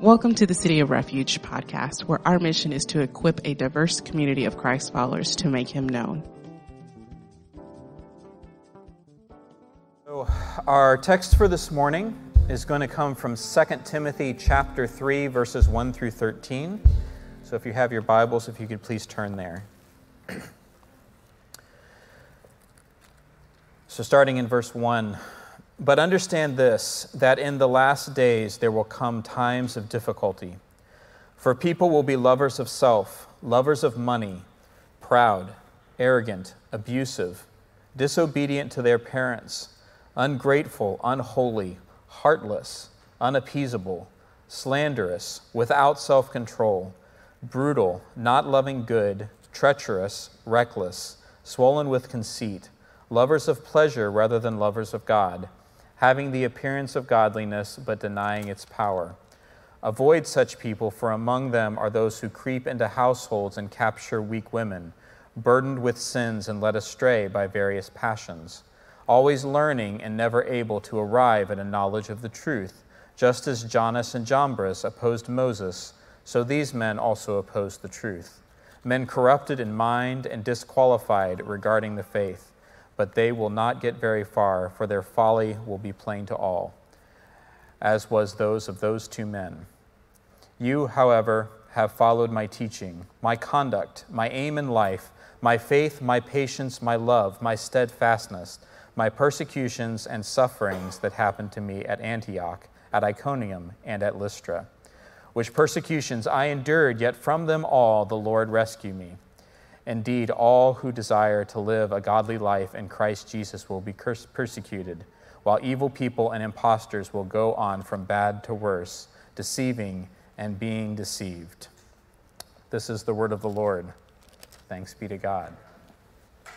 Welcome to the City of Refuge podcast, where our mission is to equip a diverse community of Christ followers to make him known. So, our text for this morning is going to come from 2 Timothy chapter 3 verses 1 through 13. So if you have your Bibles, if you could please turn there. So starting in verse 1, but understand this that in the last days there will come times of difficulty. For people will be lovers of self, lovers of money, proud, arrogant, abusive, disobedient to their parents, ungrateful, unholy, heartless, unappeasable, slanderous, without self control, brutal, not loving good, treacherous, reckless, swollen with conceit, lovers of pleasure rather than lovers of God having the appearance of godliness, but denying its power. Avoid such people, for among them are those who creep into households and capture weak women, burdened with sins and led astray by various passions, always learning and never able to arrive at a knowledge of the truth. Just as Jannes and Jambres opposed Moses, so these men also opposed the truth. Men corrupted in mind and disqualified regarding the faith but they will not get very far, for their folly will be plain to all, as was those of those two men. You, however, have followed my teaching, my conduct, my aim in life, my faith, my patience, my love, my steadfastness, my persecutions and sufferings that happened to me at Antioch, at Iconium, and at Lystra, which persecutions I endured, yet from them all the Lord rescued me. Indeed, all who desire to live a godly life in Christ Jesus will be persecuted, while evil people and impostors will go on from bad to worse, deceiving and being deceived. This is the word of the Lord. Thanks be to God. I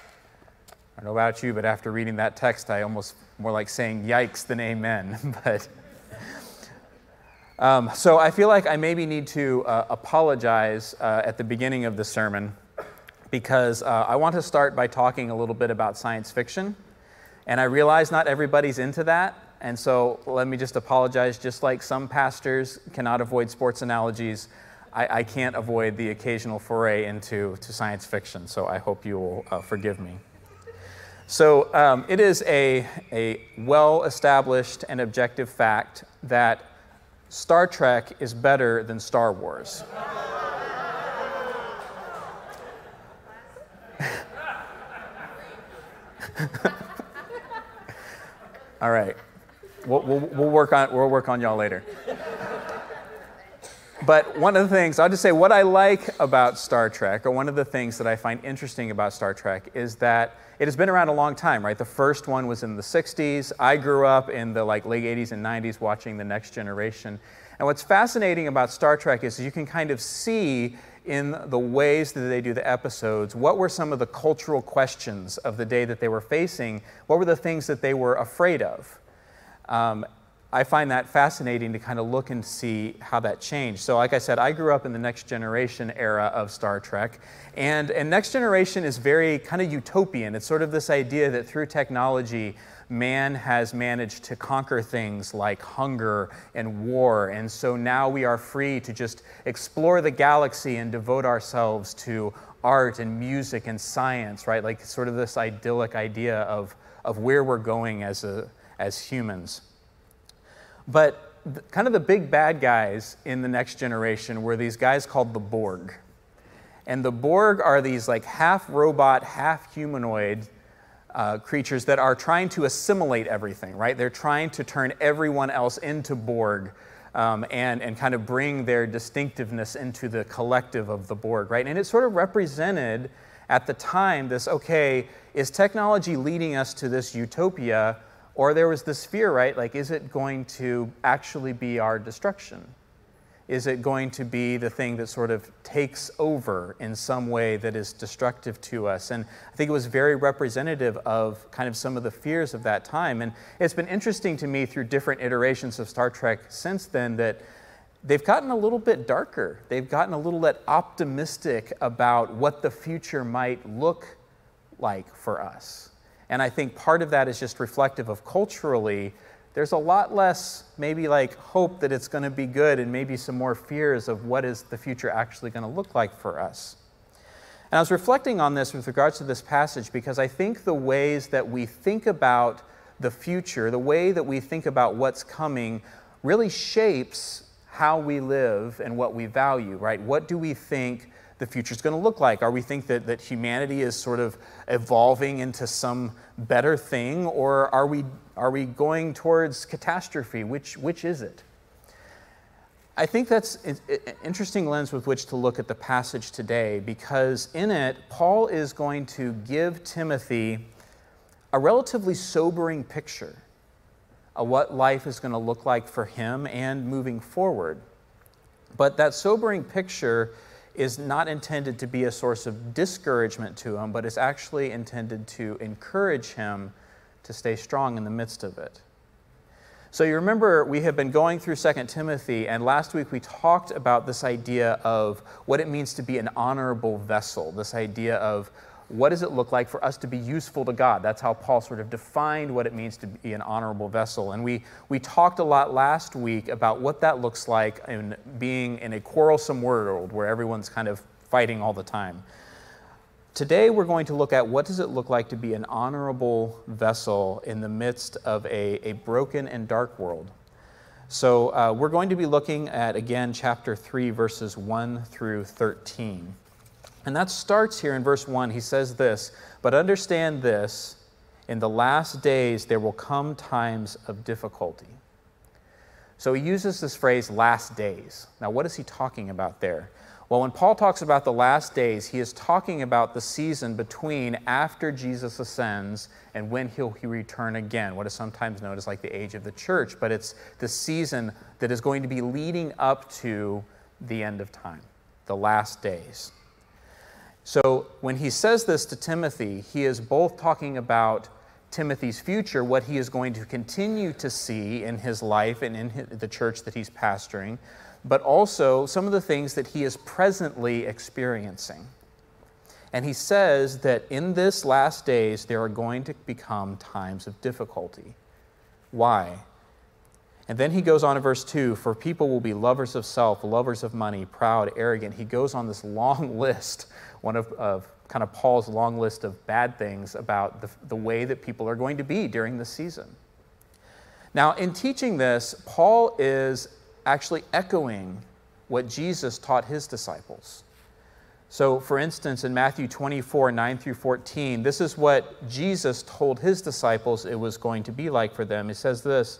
don't know about you, but after reading that text, I almost more like saying yikes than amen. but um, so I feel like I maybe need to uh, apologize uh, at the beginning of the sermon because uh, I want to start by talking a little bit about science fiction. And I realize not everybody's into that. And so let me just apologize. Just like some pastors cannot avoid sports analogies, I, I can't avoid the occasional foray into to science fiction. So I hope you will uh, forgive me. So um, it is a, a well established and objective fact that Star Trek is better than Star Wars. All right. We'll, we'll, we'll, work on, we'll work on y'all later. But one of the things, I'll just say what I like about Star Trek, or one of the things that I find interesting about Star Trek, is that it has been around a long time, right? The first one was in the 60s. I grew up in the like late 80s and 90s watching The Next Generation. And what's fascinating about Star Trek is you can kind of see in the ways that they do the episodes, what were some of the cultural questions of the day that they were facing? What were the things that they were afraid of? Um, I find that fascinating to kind of look and see how that changed. So, like I said, I grew up in the Next Generation era of Star Trek, and, and Next Generation is very kind of utopian. It's sort of this idea that through technology, man has managed to conquer things like hunger and war. And so now we are free to just explore the galaxy and devote ourselves to art and music and science, right? Like sort of this idyllic idea of, of where we're going as, a, as humans. But kind of the big bad guys in the next generation were these guys called the Borg. And the Borg are these like half robot, half humanoid uh, creatures that are trying to assimilate everything, right? They're trying to turn everyone else into Borg um, and, and kind of bring their distinctiveness into the collective of the Borg, right? And it sort of represented at the time this okay, is technology leading us to this utopia? Or there was this fear, right? Like, is it going to actually be our destruction? Is it going to be the thing that sort of takes over in some way that is destructive to us? And I think it was very representative of kind of some of the fears of that time. And it's been interesting to me through different iterations of Star Trek since then that they've gotten a little bit darker. They've gotten a little bit optimistic about what the future might look like for us. And I think part of that is just reflective of culturally there's a lot less maybe like hope that it's going to be good and maybe some more fears of what is the future actually going to look like for us. And I was reflecting on this with regards to this passage because I think the ways that we think about the future, the way that we think about what's coming, really shapes how we live and what we value, right? What do we think the future is going to look like? Are we think that, that humanity is sort of evolving into some better thing, or are we, are we going towards catastrophe? Which, which is it? I think that's an interesting lens with which to look at the passage today because in it, Paul is going to give Timothy a relatively sobering picture of what life is going to look like for him and moving forward. But that sobering picture is not intended to be a source of discouragement to him, but is actually intended to encourage him to stay strong in the midst of it. So you remember we have been going through 2 Timothy, and last week we talked about this idea of what it means to be an honorable vessel, this idea of what does it look like for us to be useful to God? That's how Paul sort of defined what it means to be an honorable vessel. And we, we talked a lot last week about what that looks like in being in a quarrelsome world where everyone's kind of fighting all the time. Today, we're going to look at what does it look like to be an honorable vessel in the midst of a, a broken and dark world. So, uh, we're going to be looking at, again, chapter 3, verses 1 through 13. And that starts here in verse 1. He says this But understand this, in the last days there will come times of difficulty. So he uses this phrase, last days. Now, what is he talking about there? Well, when Paul talks about the last days, he is talking about the season between after Jesus ascends and when he'll he return again, what is sometimes known as like the age of the church, but it's the season that is going to be leading up to the end of time, the last days. So when he says this to Timothy, he is both talking about Timothy's future, what he is going to continue to see in his life and in the church that he's pastoring, but also some of the things that he is presently experiencing. And he says that in this last days, there are going to become times of difficulty. Why? And then he goes on in verse 2 For people will be lovers of self, lovers of money, proud, arrogant. He goes on this long list, one of, of kind of Paul's long list of bad things about the, the way that people are going to be during the season. Now, in teaching this, Paul is actually echoing what Jesus taught his disciples. So, for instance, in Matthew 24, 9 through 14, this is what Jesus told his disciples it was going to be like for them. He says this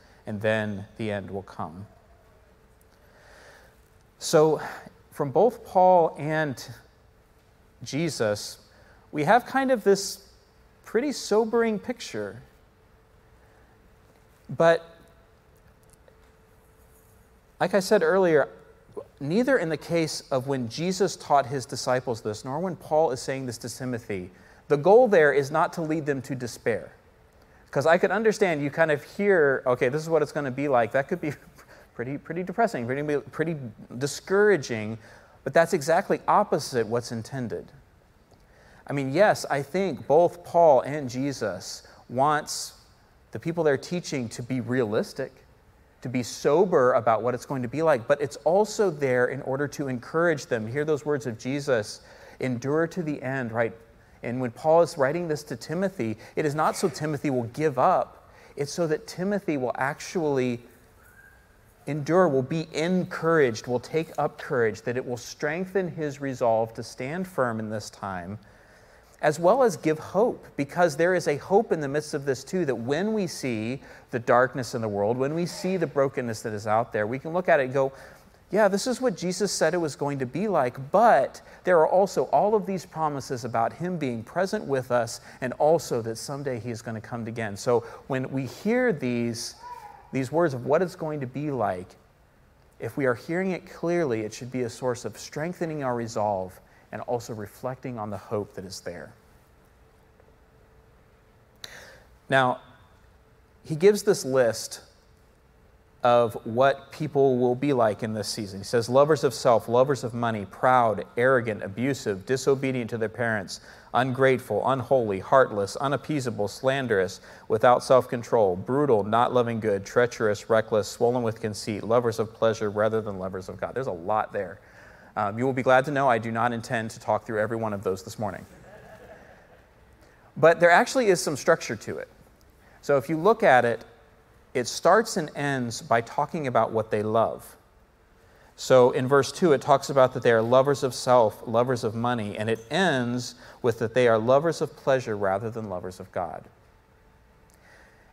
and then the end will come. So, from both Paul and Jesus, we have kind of this pretty sobering picture. But like I said earlier, neither in the case of when Jesus taught his disciples this, nor when Paul is saying this to Timothy, the goal there is not to lead them to despair. Because I could understand you kind of hear, okay, this is what it's going to be like. That could be pretty, pretty depressing, pretty, pretty discouraging, but that's exactly opposite what's intended. I mean, yes, I think both Paul and Jesus wants the people they're teaching to be realistic to be sober about what it's going to be like, but it's also there in order to encourage them. Hear those words of Jesus endure to the end, right? And when Paul is writing this to Timothy, it is not so Timothy will give up, it's so that Timothy will actually endure, will be encouraged, will take up courage, that it will strengthen his resolve to stand firm in this time as well as give hope, because there is a hope in the midst of this too, that when we see the darkness in the world, when we see the brokenness that is out there, we can look at it and go, yeah, this is what Jesus said it was going to be like, but there are also all of these promises about Him being present with us and also that someday He is going to come again. So when we hear these these words of what it's going to be like, if we are hearing it clearly, it should be a source of strengthening our resolve and also reflecting on the hope that is there. Now, he gives this list of what people will be like in this season. He says, lovers of self, lovers of money, proud, arrogant, abusive, disobedient to their parents, ungrateful, unholy, heartless, unappeasable, slanderous, without self control, brutal, not loving good, treacherous, reckless, swollen with conceit, lovers of pleasure rather than lovers of God. There's a lot there. Um, you will be glad to know I do not intend to talk through every one of those this morning. But there actually is some structure to it. So if you look at it, it starts and ends by talking about what they love. So in verse 2, it talks about that they are lovers of self, lovers of money, and it ends with that they are lovers of pleasure rather than lovers of God.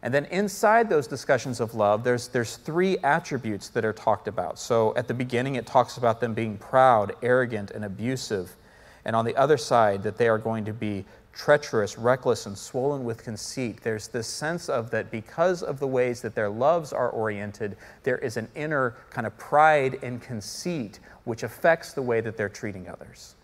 And then inside those discussions of love, there's, there's three attributes that are talked about. So at the beginning, it talks about them being proud, arrogant, and abusive. And on the other side, that they are going to be treacherous, reckless, and swollen with conceit. There's this sense of that because of the ways that their loves are oriented, there is an inner kind of pride and conceit which affects the way that they're treating others.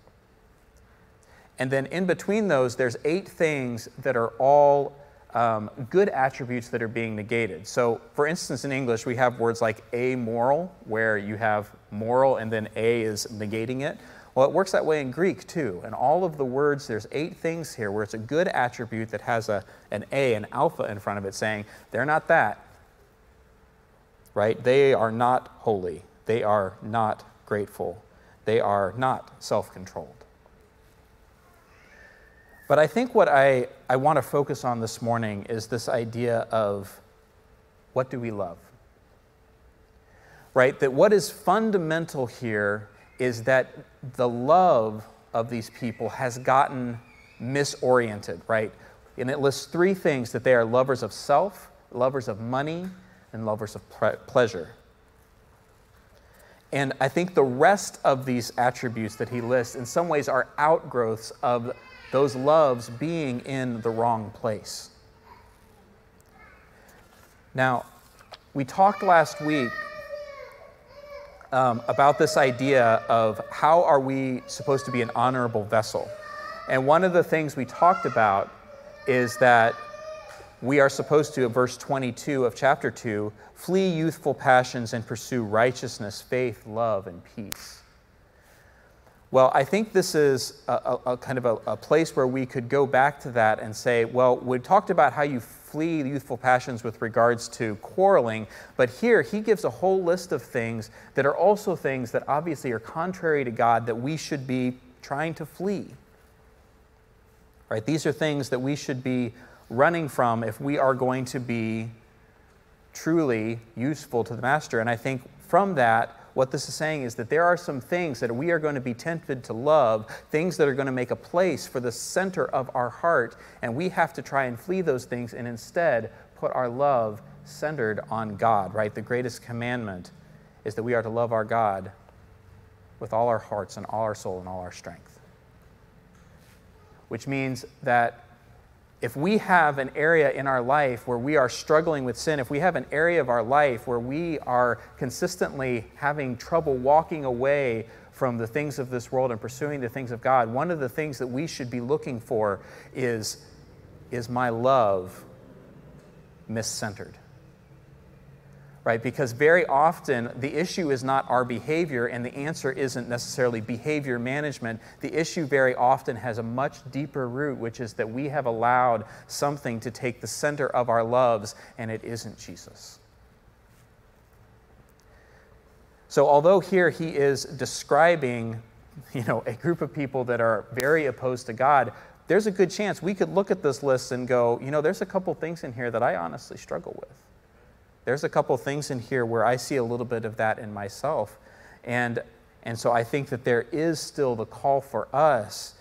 And then in between those, there's eight things that are all um, good attributes that are being negated. So, for instance, in English, we have words like amoral, where you have moral and then a is negating it. Well, it works that way in Greek too. And all of the words, there's eight things here where it's a good attribute that has a, an A, an alpha in front of it, saying, they're not that. Right? They are not holy. They are not grateful. They are not self controlled. But I think what I, I want to focus on this morning is this idea of what do we love? Right? That what is fundamental here is that the love of these people has gotten misoriented, right? And it lists three things that they are lovers of self, lovers of money, and lovers of pre- pleasure. And I think the rest of these attributes that he lists, in some ways, are outgrowths of those loves being in the wrong place. Now, we talked last week um, about this idea of how are we supposed to be an honorable vessel. And one of the things we talked about is that we are supposed to, verse 22 of chapter 2, flee youthful passions and pursue righteousness, faith, love, and peace. Well, I think this is a, a, a kind of a, a, place where we could go back to that and say, well, we talked about how you flee youthful passions with regards to quarreling, but here he gives a whole list of things that are also things that obviously are contrary to God that we should be trying to flee. Right? These are things that we should be running from if we are going to be truly useful to the master. And I think from that, what this is saying is that there are some things that we are going to be tempted to love, things that are going to make a place for the center of our heart, and we have to try and flee those things and instead put our love centered on God, right? The greatest commandment is that we are to love our God with all our hearts and all our soul and all our strength. Which means that if we have an area in our life where we are struggling with sin, if we have an area of our life where we are consistently having trouble walking away from the things of this world and pursuing the things of God, one of the things that we should be looking for is is my love miscentered? Right? Because very often the issue is not our behavior, and the answer isn't necessarily behavior management. The issue very often has a much deeper root, which is that we have allowed something to take the center of our loves, and it isn't Jesus. So, although here he is describing you know, a group of people that are very opposed to God, there's a good chance we could look at this list and go, you know, there's a couple things in here that I honestly struggle with there's a couple things in here where I see a little bit of that in myself. And, and so I think that there is still the call for us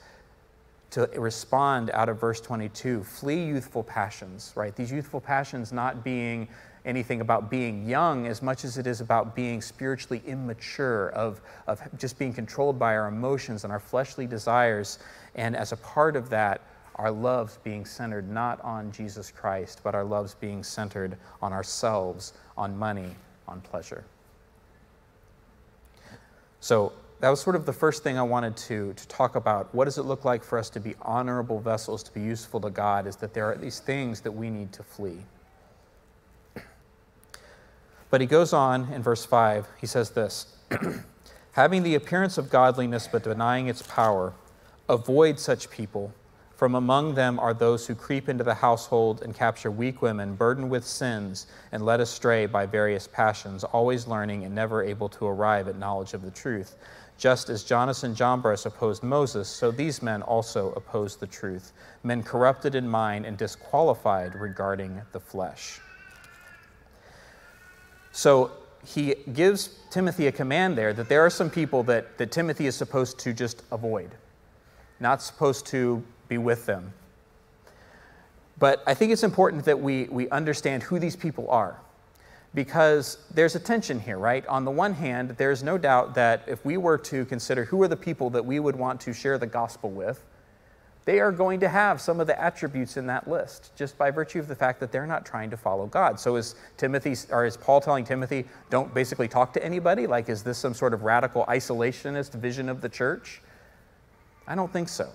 to respond out of verse 22 flee youthful passions, right? These youthful passions not being anything about being young as much as it is about being spiritually immature, of, of just being controlled by our emotions and our fleshly desires. And as a part of that, our loves being centered not on Jesus Christ, but our loves being centered on ourselves, on money, on pleasure. So that was sort of the first thing I wanted to, to talk about. What does it look like for us to be honorable vessels, to be useful to God? Is that there are these things that we need to flee. But he goes on in verse 5, he says this Having the appearance of godliness but denying its power, avoid such people. From among them are those who creep into the household and capture weak women, burdened with sins and led astray by various passions, always learning and never able to arrive at knowledge of the truth. Just as Jannes and Jambres opposed Moses, so these men also opposed the truth, men corrupted in mind and disqualified regarding the flesh. So he gives Timothy a command there that there are some people that, that Timothy is supposed to just avoid, not supposed to be with them. But I think it's important that we, we understand who these people are because there's a tension here, right? On the one hand, there's no doubt that if we were to consider who are the people that we would want to share the gospel with, they are going to have some of the attributes in that list just by virtue of the fact that they're not trying to follow God. So is Timothy or is Paul telling Timothy, don't basically talk to anybody? Like is this some sort of radical isolationist vision of the church? I don't think so.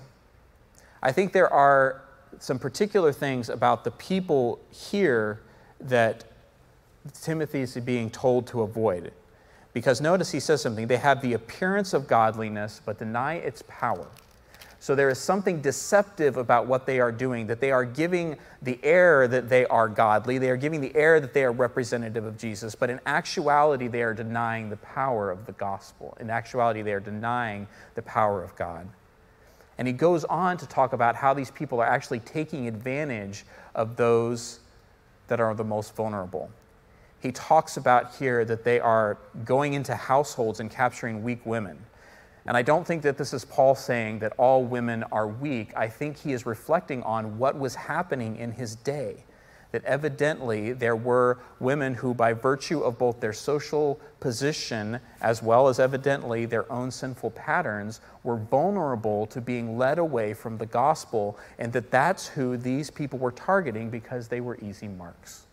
I think there are some particular things about the people here that Timothy is being told to avoid. Because notice he says something, they have the appearance of godliness but deny its power. So there is something deceptive about what they are doing, that they are giving the air that they are godly, they are giving the air that they are representative of Jesus, but in actuality, they are denying the power of the gospel. In actuality, they are denying the power of God. And he goes on to talk about how these people are actually taking advantage of those that are the most vulnerable. He talks about here that they are going into households and capturing weak women. And I don't think that this is Paul saying that all women are weak. I think he is reflecting on what was happening in his day. That evidently there were women who, by virtue of both their social position as well as evidently their own sinful patterns, were vulnerable to being led away from the gospel, and that that's who these people were targeting because they were easy marks.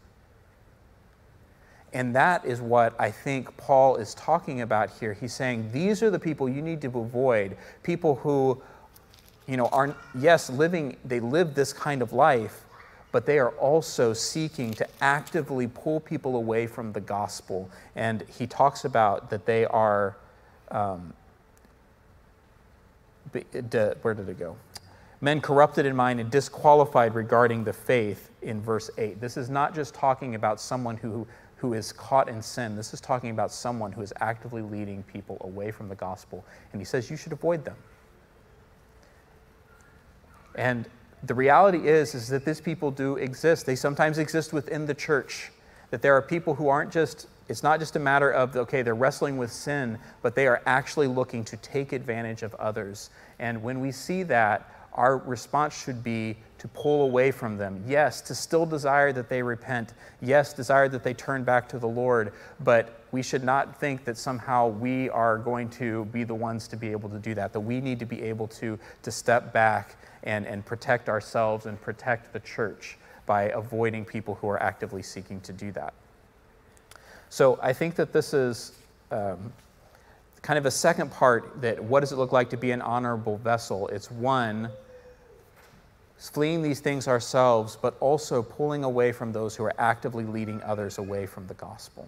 And that is what I think Paul is talking about here. He's saying these are the people you need to avoid. People who, you know, are, yes, living, they live this kind of life, but they are also seeking to actively pull people away from the gospel. And he talks about that they are, um, where did it go? Men corrupted in mind and disqualified regarding the faith in verse 8. This is not just talking about someone who who is caught in sin. This is talking about someone who is actively leading people away from the gospel. And he says you should avoid them. And the reality is, is that these people do exist. They sometimes exist within the church. That there are people who aren't just, it's not just a matter of, okay, they're wrestling with sin, but they are actually looking to take advantage of others. And when we see that, our response should be to pull away from them. Yes, to still desire that they repent. Yes, desire that they turn back to the Lord. But we should not think that somehow we are going to be the ones to be able to do that, that we need to be able to, to step back and, and protect ourselves and protect the church by avoiding people who are actively seeking to do that. So I think that this is. Um, kind of a second part that what does it look like to be an honorable vessel? It's one, fleeing these things ourselves, but also pulling away from those who are actively leading others away from the gospel.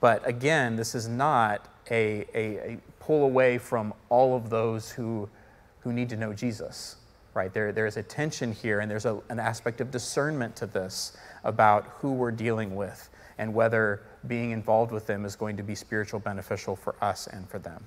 But again, this is not a, a, a, pull away from all of those who, who need to know Jesus, right? There, there's a tension here, and there's a, an aspect of discernment to this about who we're dealing with and whether being involved with them is going to be spiritual beneficial for us and for them.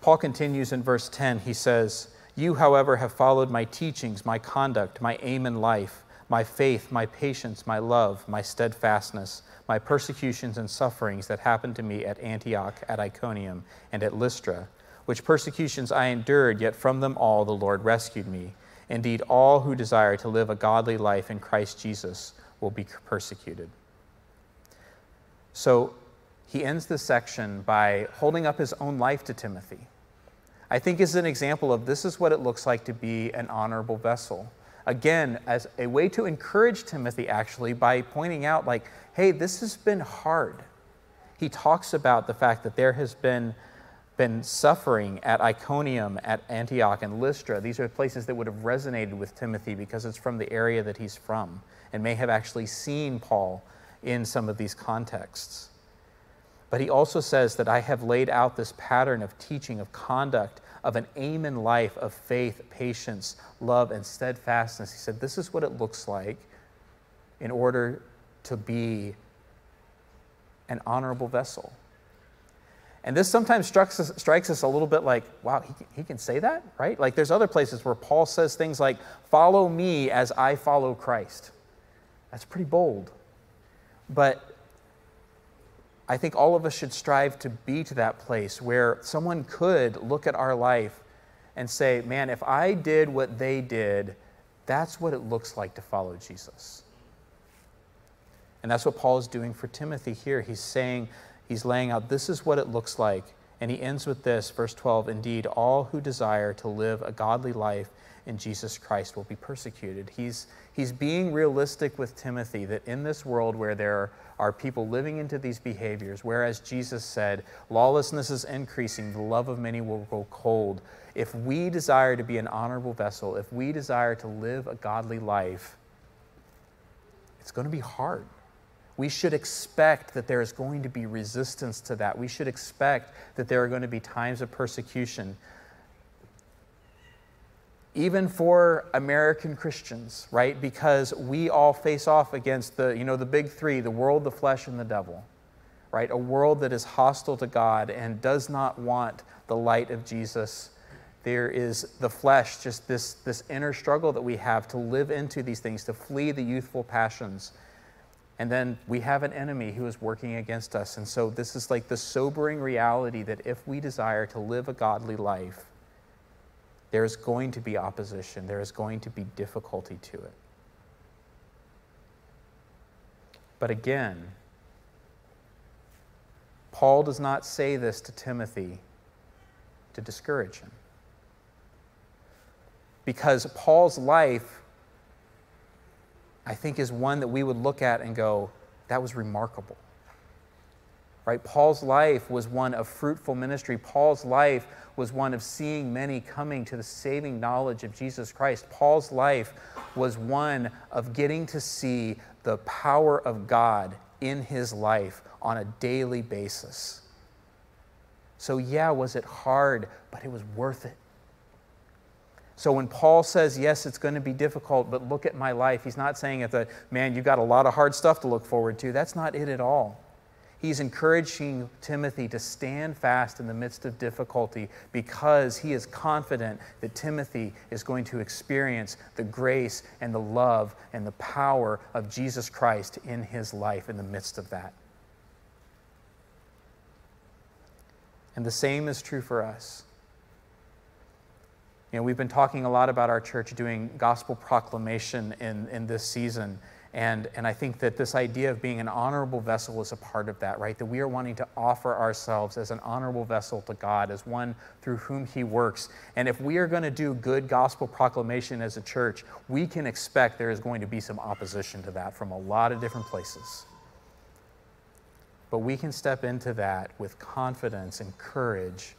Paul continues in verse 10. He says, you, however, have followed my teachings, my conduct, my aim in life, my faith, my patience, my love, my steadfastness, my persecutions and sufferings that happened to me at Antioch, at Iconium, and at Lystra, which persecutions I endured, yet from them all the Lord rescued me. Indeed, all who desire to live a godly life in Christ Jesus will be persecuted. So he ends this section by holding up his own life to Timothy I think is an example of this is what it looks like to be an honorable vessel. Again, as a way to encourage Timothy, actually, by pointing out, like, hey, this has been hard. He talks about the fact that there has been, been suffering at Iconium, at Antioch, and Lystra. These are places that would have resonated with Timothy because it's from the area that he's from and may have actually seen Paul in some of these contexts. But he also says that I have laid out this pattern of teaching, of conduct, of an aim in life of faith, patience, love, and steadfastness. He said, This is what it looks like in order to be an honorable vessel. And this sometimes strikes us, strikes us a little bit like, wow, he, he can say that, right? Like there's other places where Paul says things like, follow me as I follow Christ. That's pretty bold. But I think all of us should strive to be to that place where someone could look at our life and say, man, if I did what they did, that's what it looks like to follow Jesus. And that's what Paul is doing for Timothy here. He's saying, he's laying out, this is what it looks like. And he ends with this, verse 12 Indeed, all who desire to live a godly life in Jesus Christ will be persecuted. He's, he's being realistic with Timothy that in this world where there are people living into these behaviors, whereas Jesus said, lawlessness is increasing, the love of many will grow cold. If we desire to be an honorable vessel, if we desire to live a godly life, it's going to be hard we should expect that there is going to be resistance to that. We should expect that there are going to be times of persecution. Even for American Christians, right? Because we all face off against the, you know, the big three the world, the flesh, and the devil, right? A world that is hostile to God and does not want the light of Jesus. There is the flesh, just this, this inner struggle that we have to live into these things, to flee the youthful passions and then we have an enemy who is working against us. And so this is like the sobering reality that if we desire to live a godly life, there is going to be opposition, there is going to be difficulty to it. But again, Paul does not say this to Timothy to discourage him. Because Paul's life I think is one that we would look at and go, that was remarkable. Right? Paul's life was one of fruitful ministry. Paul's life was one of seeing many coming to the saving knowledge of Jesus Christ. Paul's life was one of getting to see the power of God in his life on a daily basis. So, yeah, was it hard, but it was worth it. So when Paul says, yes, it's going to be difficult, but look at my life, he's not saying that man, you've got a lot of hard stuff to look forward to. That's not it at all. He's encouraging Timothy to stand fast in the midst of difficulty because he is confident that Timothy is going to experience the grace and the love and the power of Jesus Christ in his life in the midst of that. And the same is true for us. You know, we've been talking a lot about our church doing gospel proclamation in, in this season. And, and I think that this idea of being an honorable vessel is a part of that, right? That we are wanting to offer ourselves as an honorable vessel to God, as one through whom He works. And if we are going to do good gospel proclamation as a church, we can expect there is going to be some opposition to that from a lot of different places. But we can step into that with confidence and courage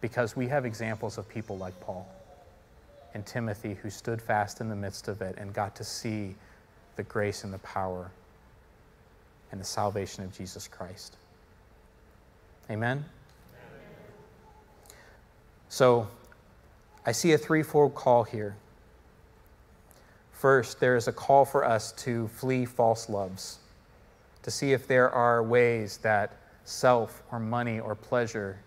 because we have examples of people like Paul and Timothy who stood fast in the midst of it and got to see the grace and the power and the salvation of Jesus Christ. Amen? So, I see a threefold call here. First, there is a call for us to flee false loves, to see if there are ways that self or money or pleasure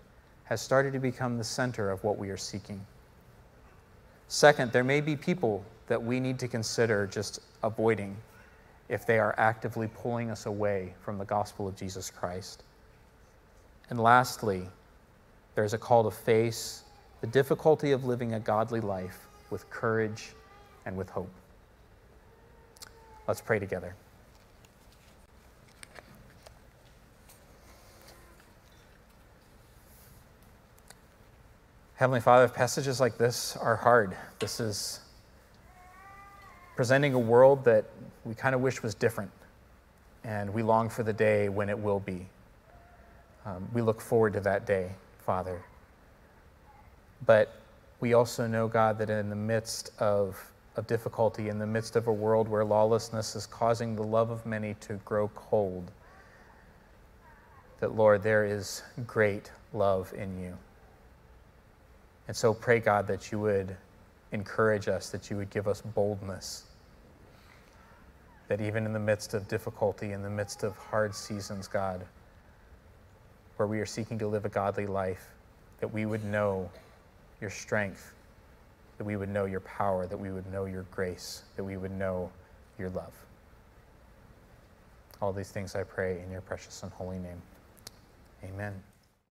has started to become the center of what we are seeking. Second, there may be people that we need to consider just avoiding if they are actively pulling us away from the gospel of Jesus Christ. And lastly, there's a call to face the difficulty of living a godly life with courage and with hope. Let's pray together. Heavenly Father, passages like this are hard. This is presenting a world that we kind of wish was different, and we long for the day when it will be. Um, we look forward to that day, Father. But we also know, God, that in the midst of, of difficulty, in the midst of a world where lawlessness is causing the love of many to grow cold, that, Lord, there is great love in you. And so pray, God, that you would encourage us, that you would give us boldness, that even in the midst of difficulty, in the midst of hard seasons, God, where we are seeking to live a godly life, that we would know your strength, that we would know your power, that we would know your grace, that we would know your love. All these things I pray in your precious and holy name. Amen.